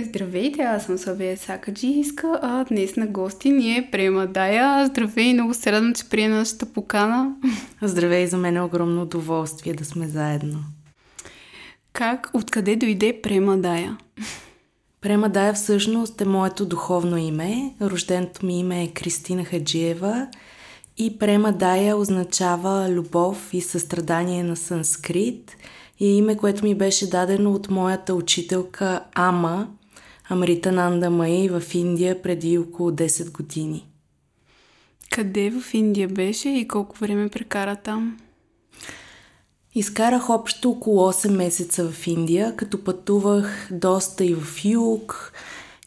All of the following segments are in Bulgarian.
Здравейте, аз съм Славия Сакаджийска, а днес на гости ни е Према Дая. Здравей, много се радвам, че прие нашата покана. Здравей, за мен е огромно удоволствие да сме заедно. Как, откъде дойде Према Дая? Према Дая всъщност е моето духовно име. Рожденото ми име е Кристина Хаджиева и Према Дая означава любов и състрадание на санскрит и е име, което ми беше дадено от моята учителка Ама, Амрита Нанда Май в Индия преди около 10 години. Къде в Индия беше и колко време прекара там? Изкарах общо около 8 месеца в Индия, като пътувах доста и в юг,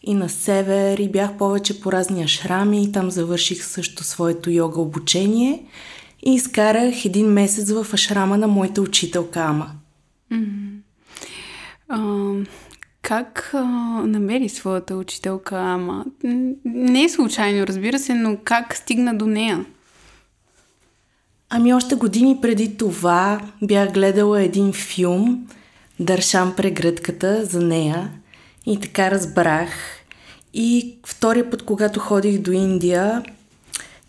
и на север, и бях повече по разни ашрами. Там завърших също своето йога обучение и изкарах един месец в ашрама на моята учителка Ама. Mm-hmm. Uh, как а, намери своята учителка Ама? Не е случайно, разбира се, но как стигна до нея? Ами още години преди това бях гледала един филм Дършам прегръдката за нея и така разбрах. И втория път, когато ходих до Индия,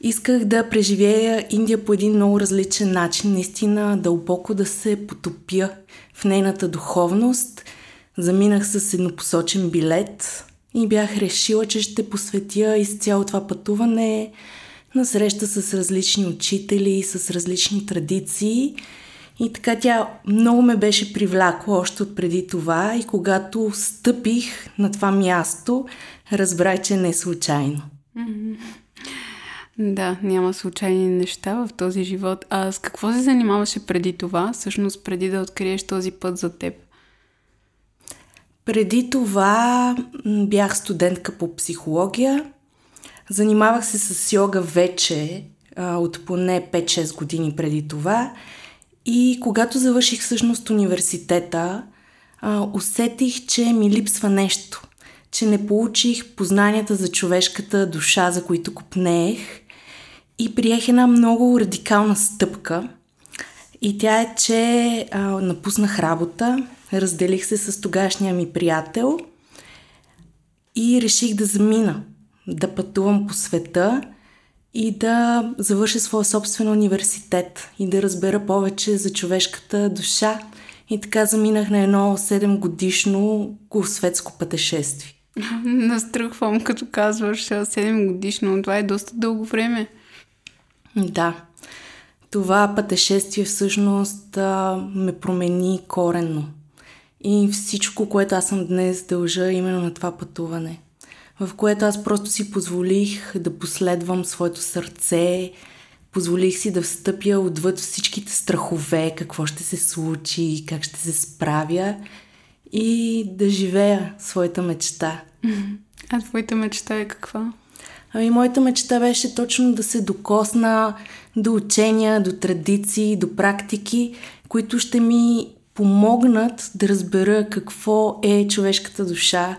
исках да преживея Индия по един много различен начин, наистина дълбоко да се потопя в нейната духовност – Заминах с еднопосочен билет и бях решила, че ще посветя изцяло това пътуване на среща с различни учители, с различни традиции. И така тя много ме беше привлякла още от преди това и когато стъпих на това място, разбрах, че не е случайно. Да, няма случайни неща в този живот. А с какво се занимаваше преди това, всъщност преди да откриеш този път за теб? Преди това бях студентка по психология. Занимавах се с йога вече а, от поне 5-6 години преди това. И когато завърших всъщност университета, а, усетих, че ми липсва нещо. Че не получих познанията за човешката душа, за които купнеех. И приех една много радикална стъпка. И тя е, че а, напуснах работа, разделих се с тогашния ми приятел и реших да замина, да пътувам по света и да завърша своя собствен университет и да разбера повече за човешката душа. И така заминах на едно 7 годишно светско пътешествие. Настръхвам, като казваш 7 годишно. Това е доста дълго време. Да. Това пътешествие всъщност а, ме промени коренно. И всичко, което аз съм днес, дължа именно на това пътуване, в което аз просто си позволих да последвам своето сърце, позволих си да встъпя отвъд всичките страхове, какво ще се случи, как ще се справя и да живея своята мечта. А твоята мечта е каква? Ами, моята мечта беше точно да се докосна до учения, до традиции, до практики, които ще ми помогнат да разбера какво е човешката душа,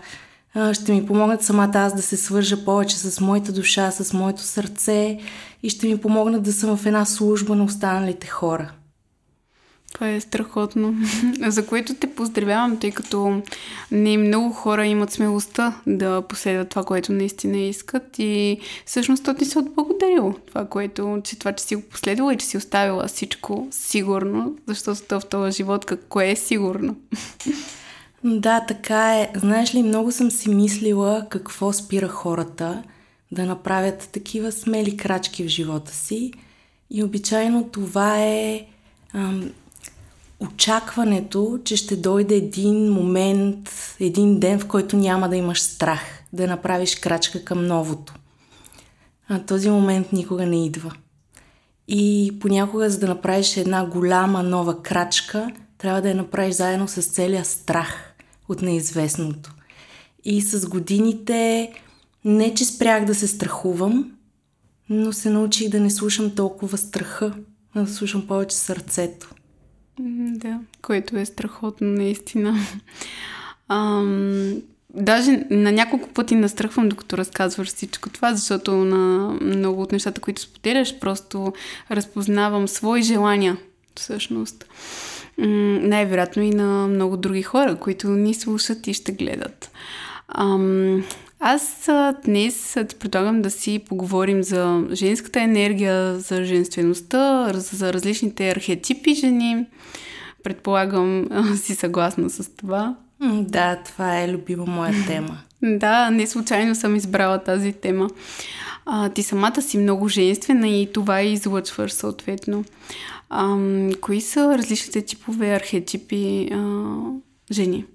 ще ми помогнат самата аз да се свържа повече с моята душа, с моето сърце и ще ми помогнат да съм в една служба на останалите хора. Това е страхотно. За което те поздравявам, тъй като не много хора имат смелостта да последват това, което наистина искат и всъщност то ти се отблагодарило това, което, че това, че си го последвала и че си оставила всичко сигурно, защото то в този живот какво е сигурно. Да, така е. Знаеш ли, много съм си мислила какво спира хората да направят такива смели крачки в живота си и обичайно това е очакването, че ще дойде един момент, един ден, в който няма да имаш страх, да направиш крачка към новото. А този момент никога не идва. И понякога, за да направиш една голяма нова крачка, трябва да я направиш заедно с целия страх от неизвестното. И с годините не, че спрях да се страхувам, но се научих да не слушам толкова страха, а да слушам повече сърцето. Да, което е страхотно, наистина. Ам, даже на няколко пъти настръхвам, докато разказваш всичко това, защото на много от нещата, които споделяш, просто разпознавам свои желания, всъщност. М- най-вероятно и на много други хора, които ни слушат и ще гледат. Ам, аз днес ти предлагам да си поговорим за женската енергия, за женствеността, за различните архетипи жени. Предполагам, си съгласна с това. Да, това е любима моя тема. да, не случайно съм избрала тази тема. А, ти самата си много женствена и това и излъчваш съответно. А, кои са различните типове архетипи а, жени?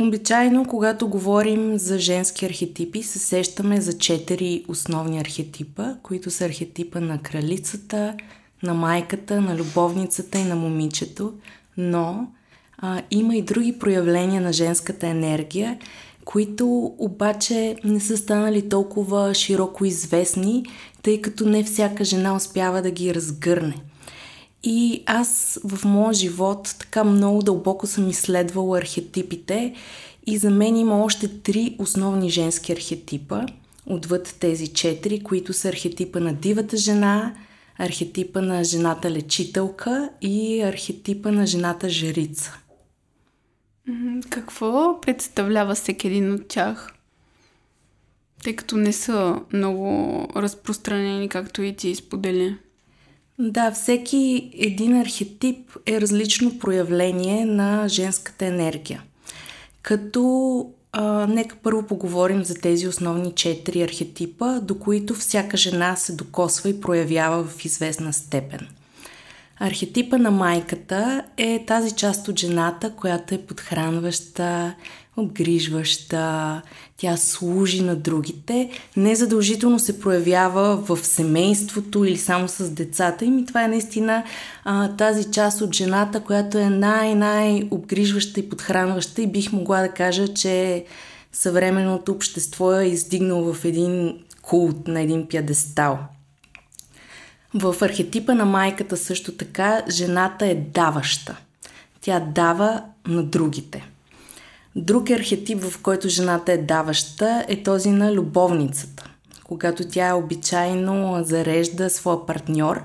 Обичайно, когато говорим за женски архетипи, се сещаме за четири основни архетипа, които са архетипа на кралицата, на майката, на любовницата и на момичето, но а, има и други проявления на женската енергия, които обаче не са станали толкова широко известни, тъй като не всяка жена успява да ги разгърне. И аз в моя живот така много дълбоко съм изследвала архетипите и за мен има още три основни женски архетипа, отвъд тези четири, които са архетипа на дивата жена, архетипа на жената лечителка и архетипа на жената жрица. Какво представлява всеки един от тях? Тъй като не са много разпространени, както и ти сподели. Да, всеки един архетип е различно проявление на женската енергия. Като а, нека първо поговорим за тези основни четири архетипа, до които всяка жена се докосва и проявява в известна степен – Архетипа на майката е тази част от жената, която е подхранваща, обгрижваща, тя служи на другите, не задължително се проявява в семейството или само с децата и това е наистина а, тази част от жената, която е най-най-обгрижваща и подхранваща и бих могла да кажа, че съвременното общество е издигнало в един култ на един пядестал – в архетипа на майката също така жената е даваща. Тя дава на другите. Друг архетип, в който жената е даваща, е този на любовницата, когато тя обичайно зарежда своя партньор,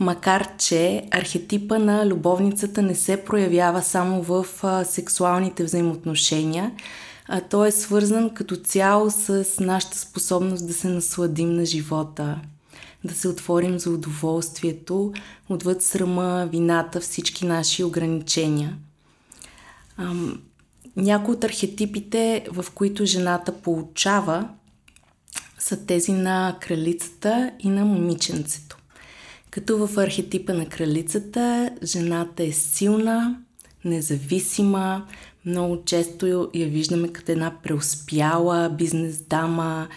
макар че архетипа на любовницата не се проявява само в сексуалните взаимоотношения, а той е свързан като цяло с нашата способност да се насладим на живота, да се отворим за удоволствието, отвъд срама, вината, всички наши ограничения. Някои от архетипите, в които жената получава, са тези на кралицата и на момиченцето. Като в архетипа на кралицата, жената е силна, независима, много често я виждаме като една преуспяла бизнес дама,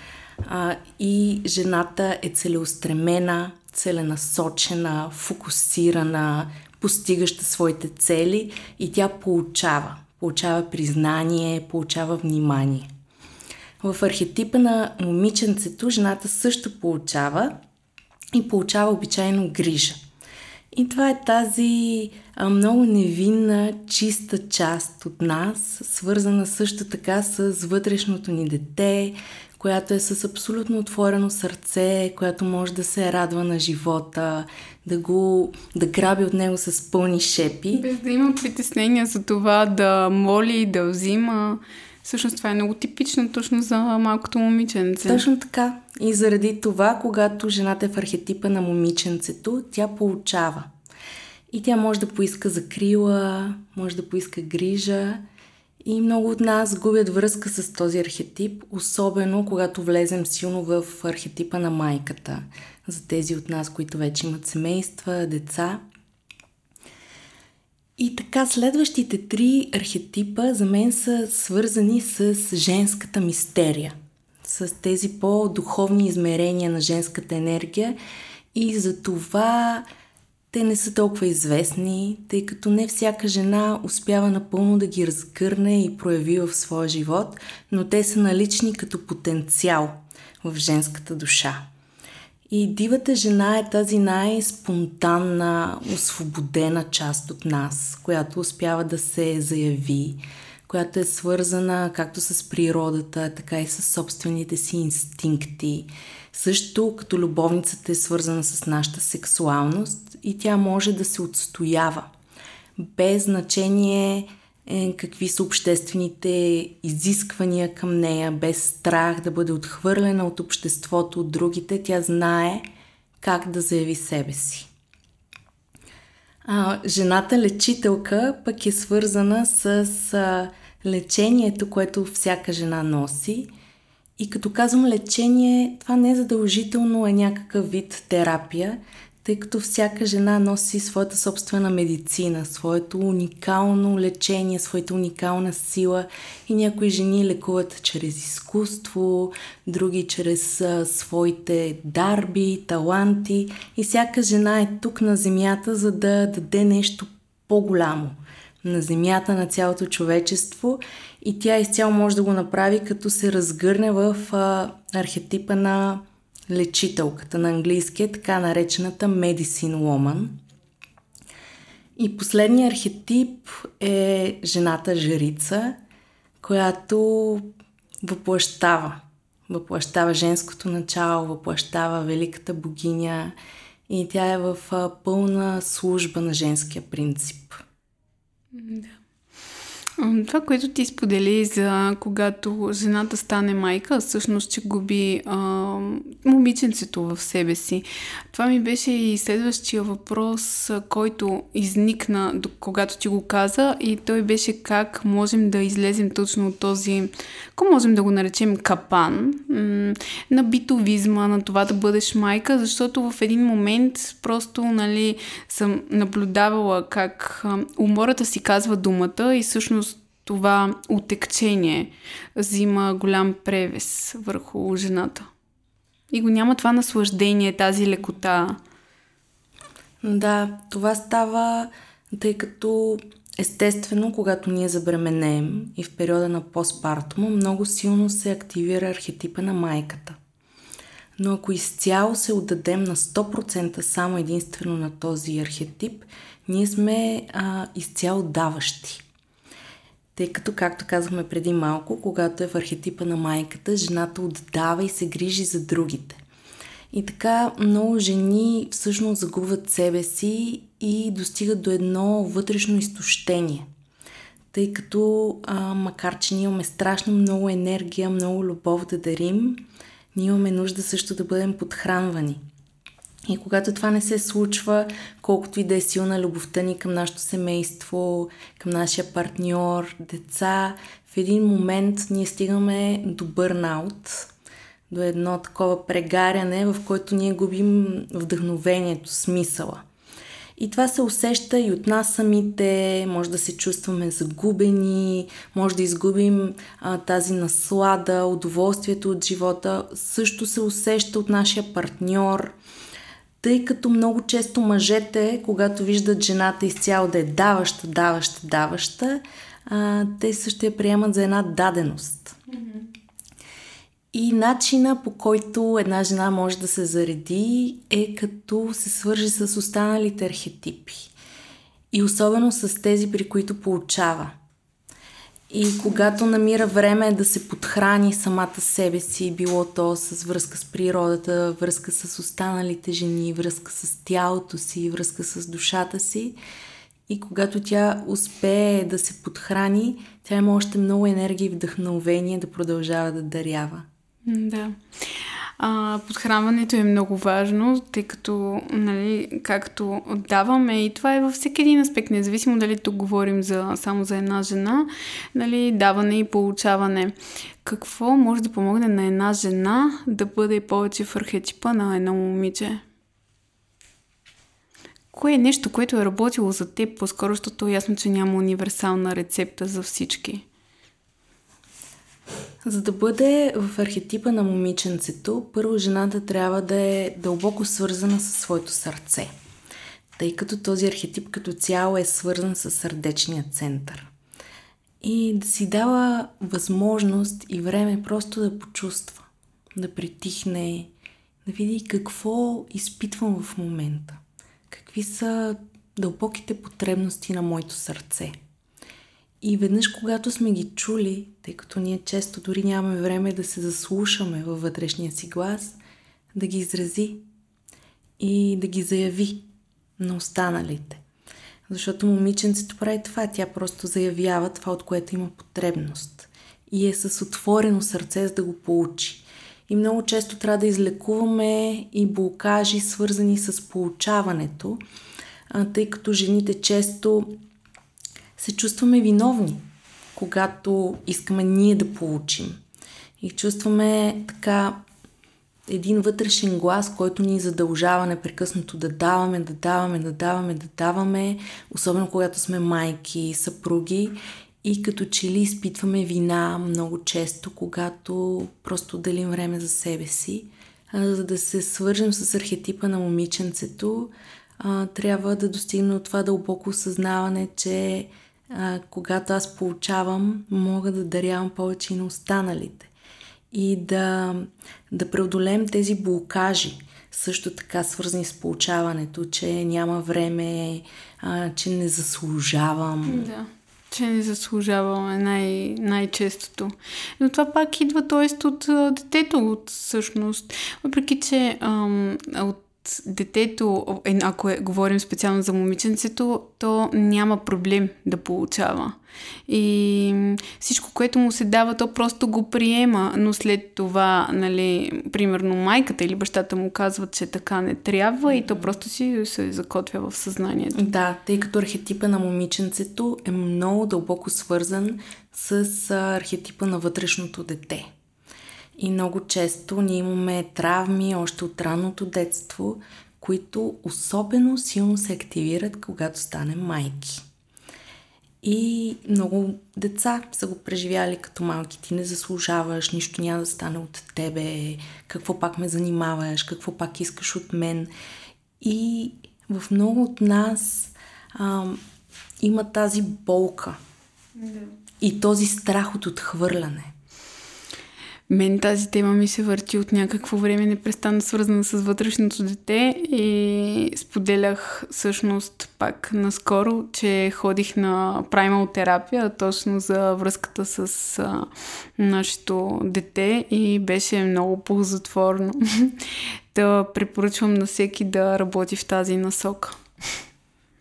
а, и жената е целеустремена, целенасочена, фокусирана, постигаща своите цели и тя получава. Получава признание, получава внимание. В архетипа на момиченцето жената също получава и получава обичайно грижа. И това е тази много невинна, чиста част от нас, свързана също така с вътрешното ни дете, която е с абсолютно отворено сърце, която може да се радва на живота, да го да граби от него с пълни шепи. Без да има притеснения за това да моли, да взима. Всъщност това е много типично точно за малкото момиченце. Точно така. И заради това, когато жената е в архетипа на момиченцето, тя получава. И тя може да поиска закрила, може да поиска грижа и много от нас губят връзка с този архетип, особено когато влезем силно в архетипа на майката. За тези от нас, които вече имат семейства, деца. И така, следващите три архетипа за мен са свързани с женската мистерия, с тези по-духовни измерения на женската енергия и за това те не са толкова известни, тъй като не всяка жена успява напълно да ги разгърне и прояви в своя живот, но те са налични като потенциал в женската душа. И дивата жена е тази най-спонтанна, освободена част от нас, която успява да се заяви, която е свързана както с природата, така и с собствените си инстинкти. Също като любовницата е свързана с нашата сексуалност и тя може да се отстоява. Без значение е, какви са обществените изисквания към нея, без страх да бъде отхвърлена от обществото, от другите. Тя знае как да заяви себе си. А, жената лечителка пък е свързана с а, лечението, което всяка жена носи. И като казвам лечение, това не е задължително е някакъв вид терапия, тъй като всяка жена носи своята собствена медицина, своето уникално лечение, своята уникална сила и някои жени лекуват чрез изкуство, други чрез своите дарби, таланти и всяка жена е тук на земята, за да даде нещо по-голямо на земята, на цялото човечество и тя изцяло може да го направи, като се разгърне в а, архетипа на лечителката на английски е така наречената Medicine Woman. И последният архетип е жената жрица, която въплащава. Въплащава женското начало, въплащава великата богиня и тя е в пълна служба на женския принцип. Да. Това, което ти сподели за когато жената стане майка, всъщност, че губи а, момиченцето в себе си. Това ми беше и следващия въпрос, който изникна, когато ти го каза и той беше как можем да излезем точно от този, ако можем да го наречем капан, на битовизма, на това да бъдеш майка, защото в един момент просто, нали, съм наблюдавала как умората си казва думата и всъщност това отекчение взима голям превес върху жената. И го няма това наслаждение, тази лекота. Да, това става, тъй като естествено, когато ние забременеем и в периода на постпартума, много силно се активира архетипа на майката. Но ако изцяло се отдадем на 100% само единствено на този архетип, ние сме а, изцяло даващи. Тъй като, както казахме преди малко, когато е в архетипа на майката, жената отдава и се грижи за другите. И така много жени всъщност загубват себе си и достигат до едно вътрешно изтощение. Тъй като, а, макар че ние имаме страшно много енергия, много любов да дарим, ние имаме нужда също да бъдем подхранвани – и когато това не се случва, колкото и да е силна любовта ни към нашето семейство, към нашия партньор, деца, в един момент ние стигаме до бърнаут, до едно такова прегаряне, в което ние губим вдъхновението, смисъла. И това се усеща и от нас самите, може да се чувстваме загубени, може да изгубим а, тази наслада, удоволствието от живота. Също се усеща от нашия партньор – тъй като много често мъжете, когато виждат жената изцяло да е даваща, даваща, даваща, а, те също я приемат за една даденост. Mm-hmm. И начина по който една жена може да се зареди е като се свържи с останалите архетипи. И особено с тези, при които получава. И когато намира време да се подхрани самата себе си, било то с връзка с природата, връзка с останалите жени, връзка с тялото си, връзка с душата си, и когато тя успее да се подхрани, тя има още много енергия и вдъхновение да продължава да дарява. Да. А, подхранването е много важно, тъй като, нали, както даваме, и това е във всеки един аспект, независимо дали тук говорим за, само за една жена, нали, даване и получаване. Какво може да помогне на една жена да бъде повече в архетипа на едно момиче? Кое е нещо, което е работило за теб по-скоро, защото е ясно, че няма универсална рецепта за всички? За да бъде в архетипа на момиченцето, първо жената трябва да е дълбоко свързана със своето сърце, тъй като този архетип като цяло е свързан с сърдечния център. И да си дава възможност и време просто да почувства, да притихне, да види какво изпитвам в момента, какви са дълбоките потребности на моето сърце – и веднъж, когато сме ги чули, тъй като ние често дори нямаме време да се заслушаме във вътрешния си глас, да ги изрази и да ги заяви на останалите. Защото момиченцето прави това. Тя просто заявява това, от което има потребност. И е с отворено сърце, за да го получи. И много често трябва да излекуваме и блокажи, свързани с получаването, тъй като жените често се чувстваме виновни, когато искаме ние да получим. И чувстваме така един вътрешен глас, който ни задължава непрекъснато да даваме, да даваме, да даваме, да даваме, особено когато сме майки, съпруги и като че ли изпитваме вина много често, когато просто делим време за себе си. За да се свържем с архетипа на момиченцето, трябва да достигна от това дълбоко осъзнаване, че когато аз получавам, мога да дарявам повече и на останалите и да, да преодолеем тези блокажи, също така свързани с получаването, че няма време, а, че не заслужавам. Да, че не заслужавам е най- най-честото. Но това пак идва, т.е. от детето, от всъщност. Въпреки, че ам, от детето, ако е, говорим специално за момиченцето, то няма проблем да получава. И всичко, което му се дава, то просто го приема, но след това, нали, примерно майката или бащата му казват, че така не трябва и то просто си се закотвя в съзнанието. Да, тъй като архетипа на момиченцето е много дълбоко свързан с архетипа на вътрешното дете. И много често ние имаме травми още от ранното детство, които особено силно се активират, когато станем майки. И много деца са го преживяли като малки. Ти не заслужаваш, нищо няма да стане от тебе, какво пак ме занимаваш, какво пак искаш от мен. И в много от нас а, има тази болка да. и този страх от отхвърляне. Мен тази тема ми се върти от някакво време непрестанно свързана с вътрешното дете и споделях всъщност пак наскоро, че ходих на праймал терапия, точно за връзката с а, нашето дете и беше много ползотворно. да препоръчвам на всеки да работи в тази насока.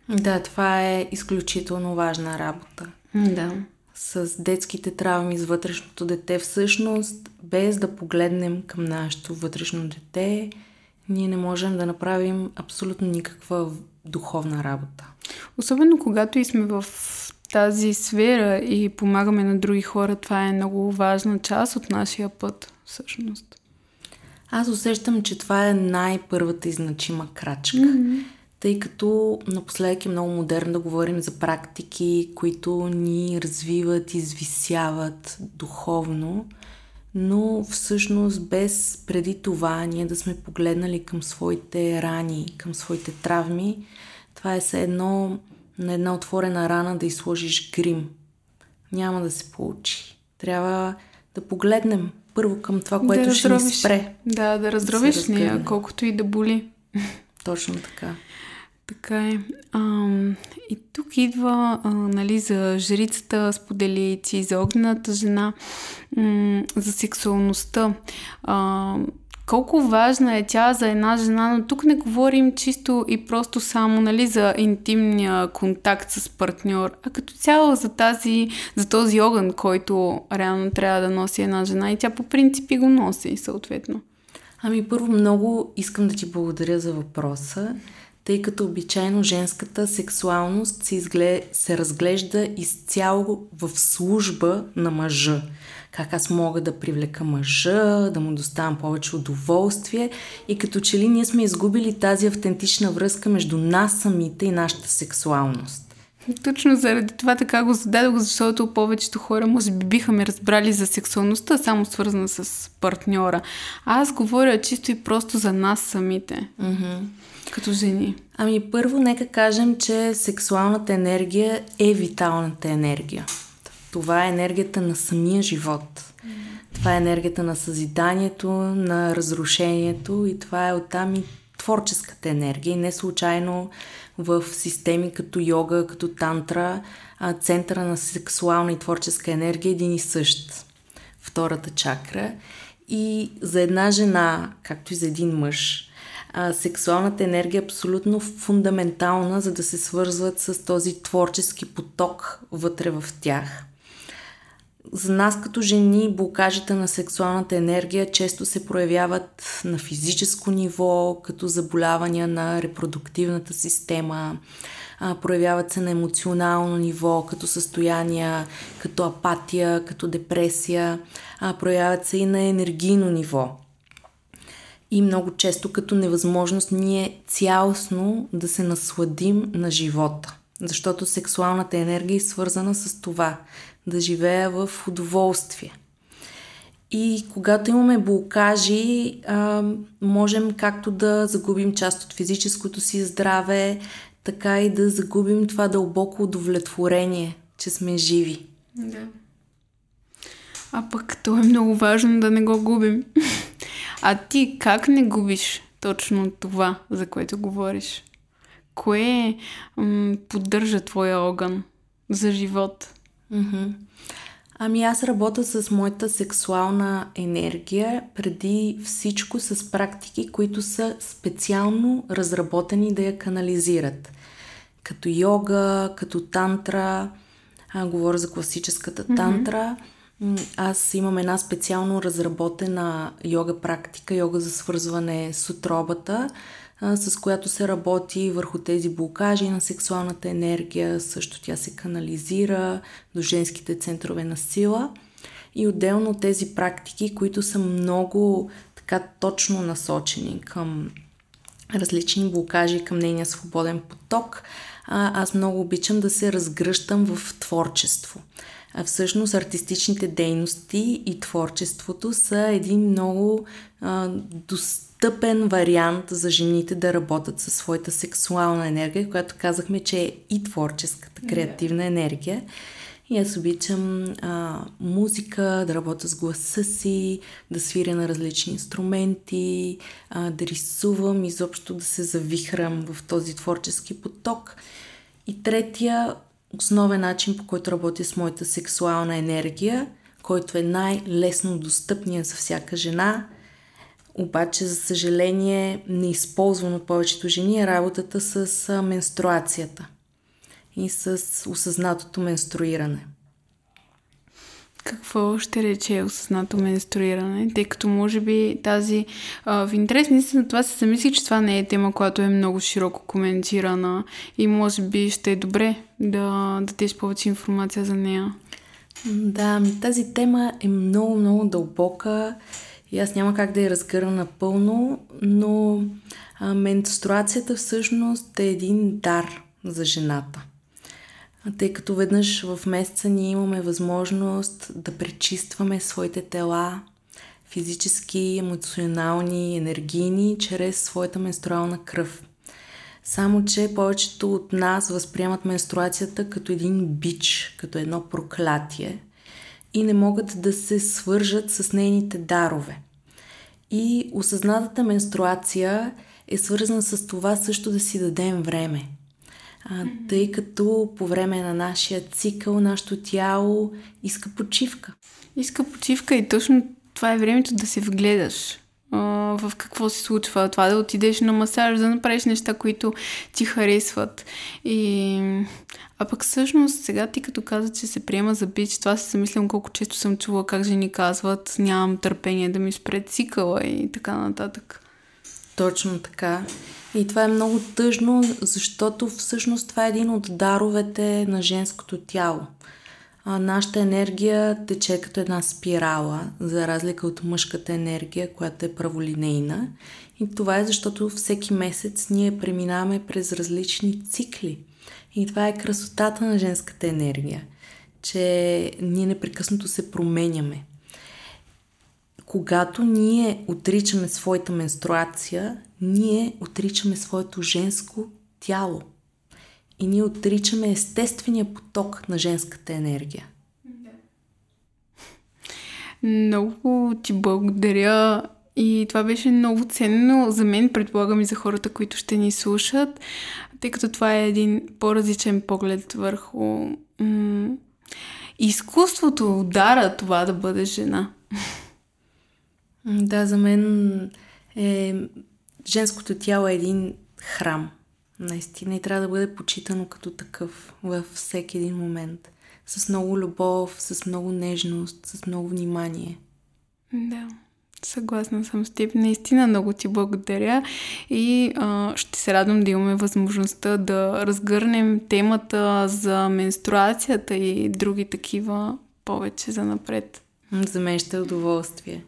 Да, това е изключително важна работа. Да с детските травми, с вътрешното дете, всъщност, без да погледнем към нашето вътрешно дете, ние не можем да направим абсолютно никаква духовна работа. Особено когато и сме в тази сфера и помагаме на други хора, това е много важна част от нашия път, всъщност. Аз усещам, че това е най-първата и значима крачка. Mm-hmm тъй като напоследък е много модерно да говорим за практики, които ни развиват, извисяват духовно, но всъщност без преди това ние да сме погледнали към своите рани, към своите травми, това е се едно на една отворена рана да изложиш грим. Няма да се получи. Трябва да погледнем първо към това, което да ще ни спре. Да, да раздробиш да нея, колкото и да боли. Точно така. Така е. А, и тук идва, а, нали, за жрицата, сподели си за огнената жена, м- за сексуалността. А, колко важна е тя за една жена, но тук не говорим чисто и просто само нали, за интимния контакт с партньор, а като цяло за, тази, за този огън, който реално трябва да носи една жена и тя по принципи го носи съответно. Ами първо много искам да ти благодаря за въпроса тъй като обичайно женската сексуалност се, изглед... се разглежда изцяло в служба на мъжа. Как аз мога да привлека мъжа, да му доставам повече удоволствие и като че ли ние сме изгубили тази автентична връзка между нас самите и нашата сексуалност. Точно заради това така го зададох, защото повечето хора може би биха ме разбрали за сексуалността, само свързана с партньора. А аз говоря чисто и просто за нас самите. Mm-hmm като жени? Ами първо нека кажем, че сексуалната енергия е виталната енергия. Това е енергията на самия живот. Това е енергията на съзиданието, на разрушението и това е оттам и творческата енергия. И не случайно в системи като йога, като тантра, центъра на сексуална и творческа енергия е един и същ. Втората чакра. И за една жена, както и за един мъж, сексуалната енергия е абсолютно фундаментална, за да се свързват с този творчески поток вътре в тях. За нас като жени блокажите на сексуалната енергия често се проявяват на физическо ниво, като заболявания на репродуктивната система, проявяват се на емоционално ниво, като състояния, като апатия, като депресия, а, проявяват се и на енергийно ниво. И много често като невъзможност ние цялостно да се насладим на живота. Защото сексуалната енергия е свързана с това да живея в удоволствие. И когато имаме блокажи, можем както да загубим част от физическото си здраве, така и да загубим това дълбоко удовлетворение, че сме живи. Да. А пък то е много важно да не го губим. А ти как не губиш точно това, за което говориш? Кое м- поддържа твоя огън за живот? Mm-hmm. Ами аз работя с моята сексуална енергия преди всичко с практики, които са специално разработени да я канализират. Като йога, като тантра, а, говоря за класическата тантра. Mm-hmm. Аз имам една специално разработена йога практика, йога за свързване с отробата, с която се работи върху тези блокажи на сексуалната енергия. Също тя се канализира до женските центрове на сила. И отделно тези практики, които са много така точно насочени към различни блокажи, към нейния свободен поток, аз много обичам да се разгръщам в творчество. А всъщност артистичните дейности и творчеството са един много а, достъпен вариант за жените да работят със своята сексуална енергия, която казахме, че е и творческата, креативна енергия. И аз обичам а, музика, да работя с гласа си, да свиря на различни инструменти, а, да рисувам, изобщо да се завихрам в този творчески поток. И третия основен начин, по който работя с моята сексуална енергия, който е най-лесно достъпния за всяка жена, обаче, за съжаление, неизползван от повечето жени е работата с менструацията и с осъзнатото менструиране. Какво ще рече осъзнато менструиране? Тъй като може би тази... А, в интерес наистина това се замисли, че това не е тема, която е много широко коментирана и може би ще е добре да дадеш повече информация за нея. Да, ми тази тема е много, много дълбока и аз няма как да я разгърна напълно, но а, менструацията всъщност е един дар за жената – тъй като веднъж в месеца ние имаме възможност да пречистваме своите тела, физически, емоционални, енергийни, чрез своята менструална кръв. Само, че повечето от нас възприемат менструацията като един бич, като едно проклятие и не могат да се свържат с нейните дарове. И осъзнатата менструация е свързана с това също да си дадем време – а, тъй като по време на нашия цикъл нашето тяло иска почивка. Иска почивка и точно това е времето да се вгледаш а, в какво се случва. Това да отидеш на масаж, да направиш неща, които ти харесват. И... А пък всъщност сега ти като каза, че се приема за бич, това се замислям колко често съм чула как жени казват нямам търпение да ми спре цикъла и така нататък. Точно така. И това е много тъжно, защото всъщност това е един от даровете на женското тяло. А, нашата енергия тече като една спирала, за разлика от мъжката енергия, която е праволинейна. И това е защото всеки месец ние преминаваме през различни цикли. И това е красотата на женската енергия, че ние непрекъснато се променяме когато ние отричаме своята менструация, ние отричаме своето женско тяло. И ние отричаме естествения поток на женската енергия. Много ти благодаря. И това беше много ценно за мен, предполагам и за хората, които ще ни слушат, тъй като това е един по-различен поглед върху м- изкуството, удара това да бъде жена. Да, за мен е женското тяло е един храм. Наистина и трябва да бъде почитано като такъв във всеки един момент. С много любов, с много нежност, с много внимание. Да. Съгласна съм с теб. Наистина много ти благодаря и а, ще се радвам да имаме възможността да разгърнем темата за менструацията и други такива повече за напред. За мен ще е удоволствие.